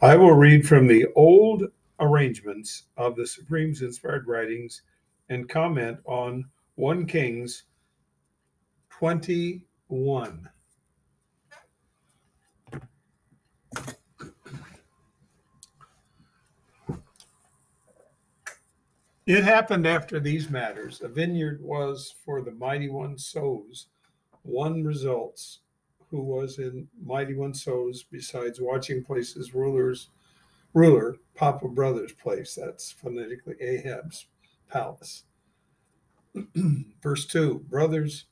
I will read from the old arrangements of the Supreme's inspired writings and comment on 1 Kings 21. It happened after these matters. A vineyard was for the mighty one sows. One results, who was in mighty one sows, besides watching places, rulers, ruler, Papa Brothers' place. That's phonetically Ahab's palace. Verse 2 Brothers,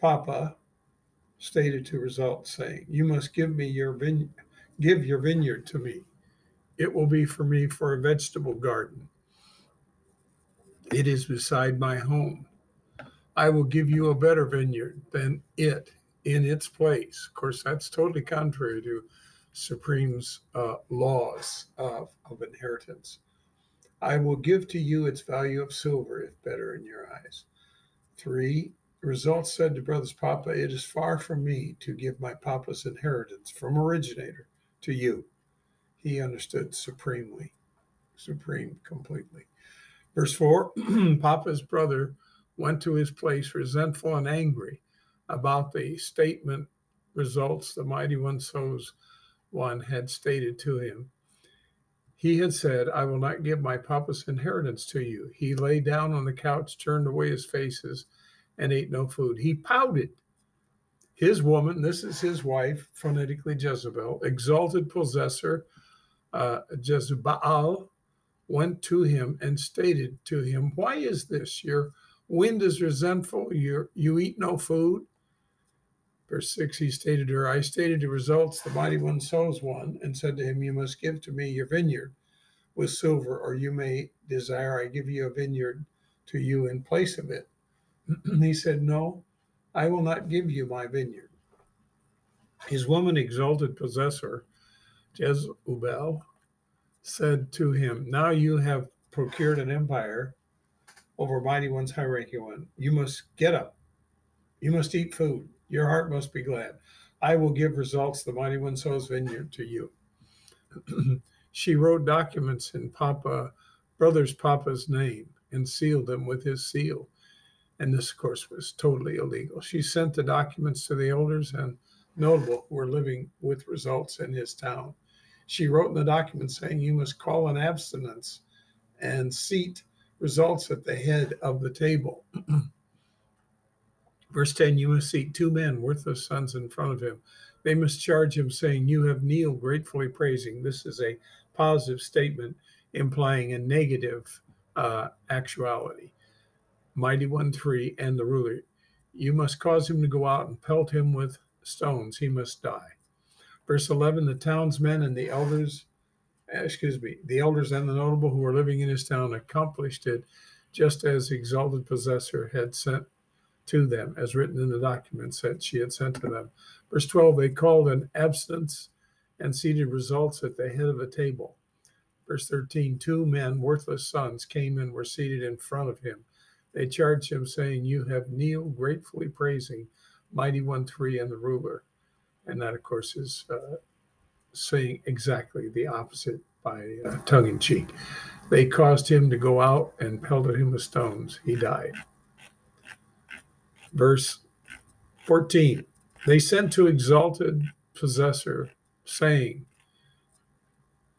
Papa stated to result, saying, You must give me your vine- give your vineyard to me. It will be for me for a vegetable garden. It is beside my home. I will give you a better vineyard than it in its place. Of course, that's totally contrary to Supreme's uh, laws of, of inheritance. I will give to you its value of silver, if better in your eyes. Three, results said to Brothers Papa, It is far from me to give my Papa's inheritance from originator to you. He understood supremely, supreme completely. Verse 4 Papa's brother went to his place resentful and angry about the statement results the mighty one sows one had stated to him. He had said, I will not give my papa's inheritance to you. He lay down on the couch, turned away his faces, and ate no food. He pouted. His woman, this is his wife, phonetically Jezebel, exalted possessor, uh, Jezebel, went to him and stated to him, Why is this? Your wind is resentful. you you eat no food. Verse 6, he stated to her, I stated the results, the mighty one sows one, and said to him, You must give to me your vineyard with silver, or you may desire I give you a vineyard to you in place of it. he said, No, I will not give you my vineyard. His woman exalted possessor, Jezebel, said to him, Now you have procured an empire over mighty one's high ranking one. You must get up. You must eat food. Your heart must be glad. I will give results, the mighty one sows vineyard to you. she wrote documents in Papa, brother's Papa's name and sealed them with his seal. And this, of course, was totally illegal. She sent the documents to the elders and notable who were living with results in his town. She wrote in the document saying, You must call an abstinence and seat results at the head of the table. Verse 10 You must seat two men, worth worthless sons, in front of him. They must charge him, saying, You have kneeled gratefully praising. This is a positive statement implying a negative uh, actuality. Mighty One 3 and the ruler. You must cause him to go out and pelt him with stones. He must die. Verse 11 The townsmen and the elders, excuse me, the elders and the notable who were living in his town accomplished it just as the exalted possessor had sent to them, as written in the documents that she had sent to them. Verse 12 They called an abstinence and seated results at the head of a table. Verse 13 Two men, worthless sons, came and were seated in front of him. They charged him, saying, You have kneeled gratefully praising Mighty One Three and the ruler. And that, of course, is uh, saying exactly the opposite by uh, tongue in cheek. They caused him to go out and pelted him with stones. He died. Verse 14 They sent to exalted possessor, saying,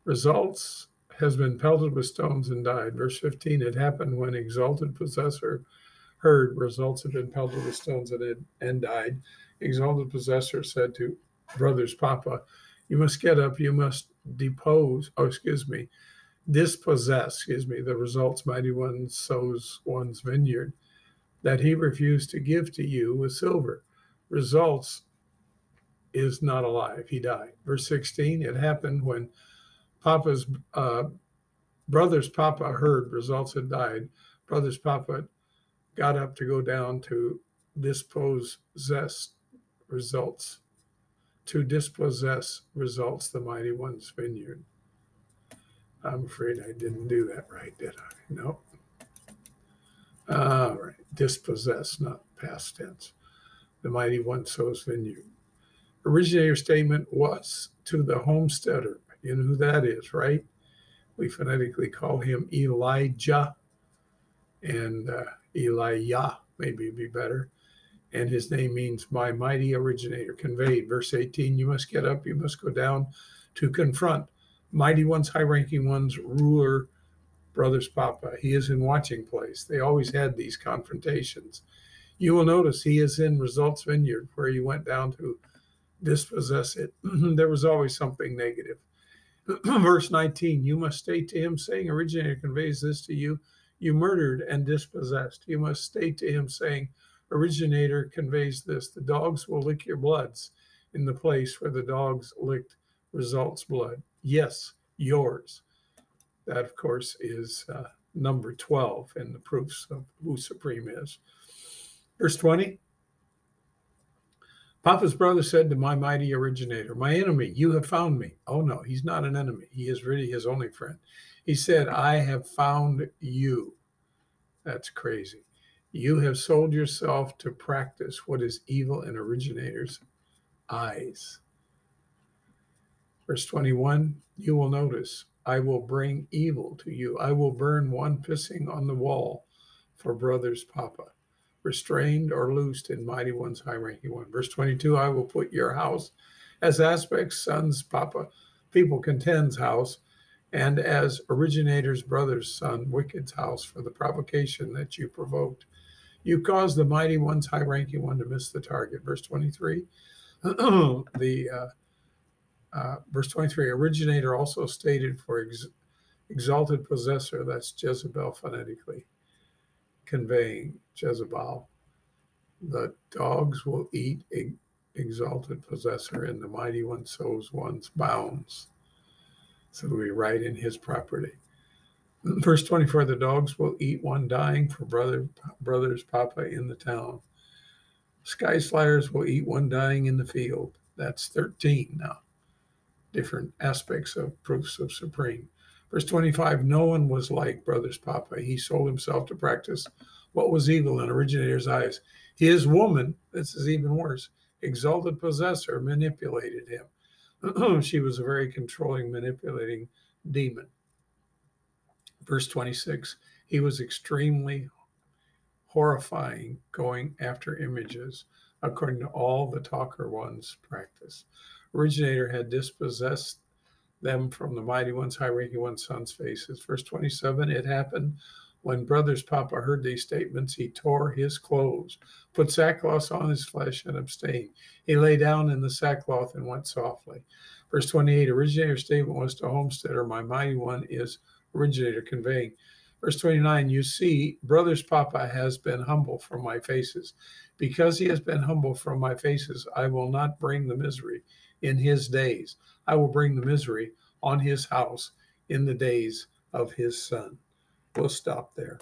Results has been pelted with stones and died. Verse 15 It happened when exalted possessor heard results had been pelted with stones and, had, and died exalted possessor said to brother's papa, You must get up, you must depose, oh, excuse me, dispossess, excuse me, the results mighty one sows one's vineyard that he refused to give to you with silver. Results is not alive, he died. Verse 16, it happened when Papa's uh, brother's Papa heard results had died. Brother's Papa got up to go down to dispossess results, to dispossess results the mighty one's vineyard. I'm afraid I didn't do that right, did I? No. All right, dispossess, not past tense. The mighty one sows vineyard. Originator statement was to the homesteader. You know who that is, right? We phonetically call him Elijah and uh, Elijah, maybe be better. And his name means my mighty originator conveyed. Verse 18 You must get up, you must go down to confront mighty ones, high ranking ones, ruler, brother's papa. He is in watching place. They always had these confrontations. You will notice he is in Results Vineyard, where he went down to dispossess it. there was always something negative. Verse 19 You must state to him, saying, Originator conveys this to you. You murdered and dispossessed. You must state to him, saying, Originator conveys this. The dogs will lick your bloods in the place where the dogs licked results blood. Yes, yours. That, of course, is uh, number 12 in the proofs of who Supreme is. Verse 20 Papa's brother said to my mighty originator, My enemy, you have found me. Oh no, he's not an enemy. He is really his only friend. He said, I have found you. That's crazy. You have sold yourself to practice what is evil in originator's eyes. Verse 21 You will notice, I will bring evil to you. I will burn one pissing on the wall for brother's papa restrained or loosed in mighty one's high ranking one. Verse 22 I will put your house as aspects, sons, papa, people contends house, and as originator's brother's son, wicked's house for the provocation that you provoked. You caused the mighty one's high ranking one to miss the target. Verse 23 the uh, uh, verse 23 originator also stated for ex- exalted possessor, that's Jezebel phonetically conveying Jezebel. The dogs will eat exalted possessor, and the mighty one sows one's bounds. So we write in his property. Verse 24 the dogs will eat one dying for brother brother's papa in the town. Sky sliders will eat one dying in the field. That's 13 now. Different aspects of proofs of supreme. Verse 25 No one was like brother's papa. He sold himself to practice what was evil in originator's eyes. His woman, this is even worse, exalted possessor, manipulated him. she was a very controlling, manipulating demon. Verse 26 He was extremely horrifying, going after images, according to all the talker ones' practice. Originator had dispossessed them from the mighty ones, high ranking ones' sons' faces. Verse 27 It happened when brother's papa heard these statements, he tore his clothes, put sackcloth on his flesh, and abstained. He lay down in the sackcloth and went softly. Verse 28 Originator statement was to Homesteader, My mighty one is originator conveying. Verse 29 You see, brother's papa has been humble from my faces. Because he has been humble from my faces, I will not bring the misery in his days. I will bring the misery on his house in the days of his son. We'll stop there.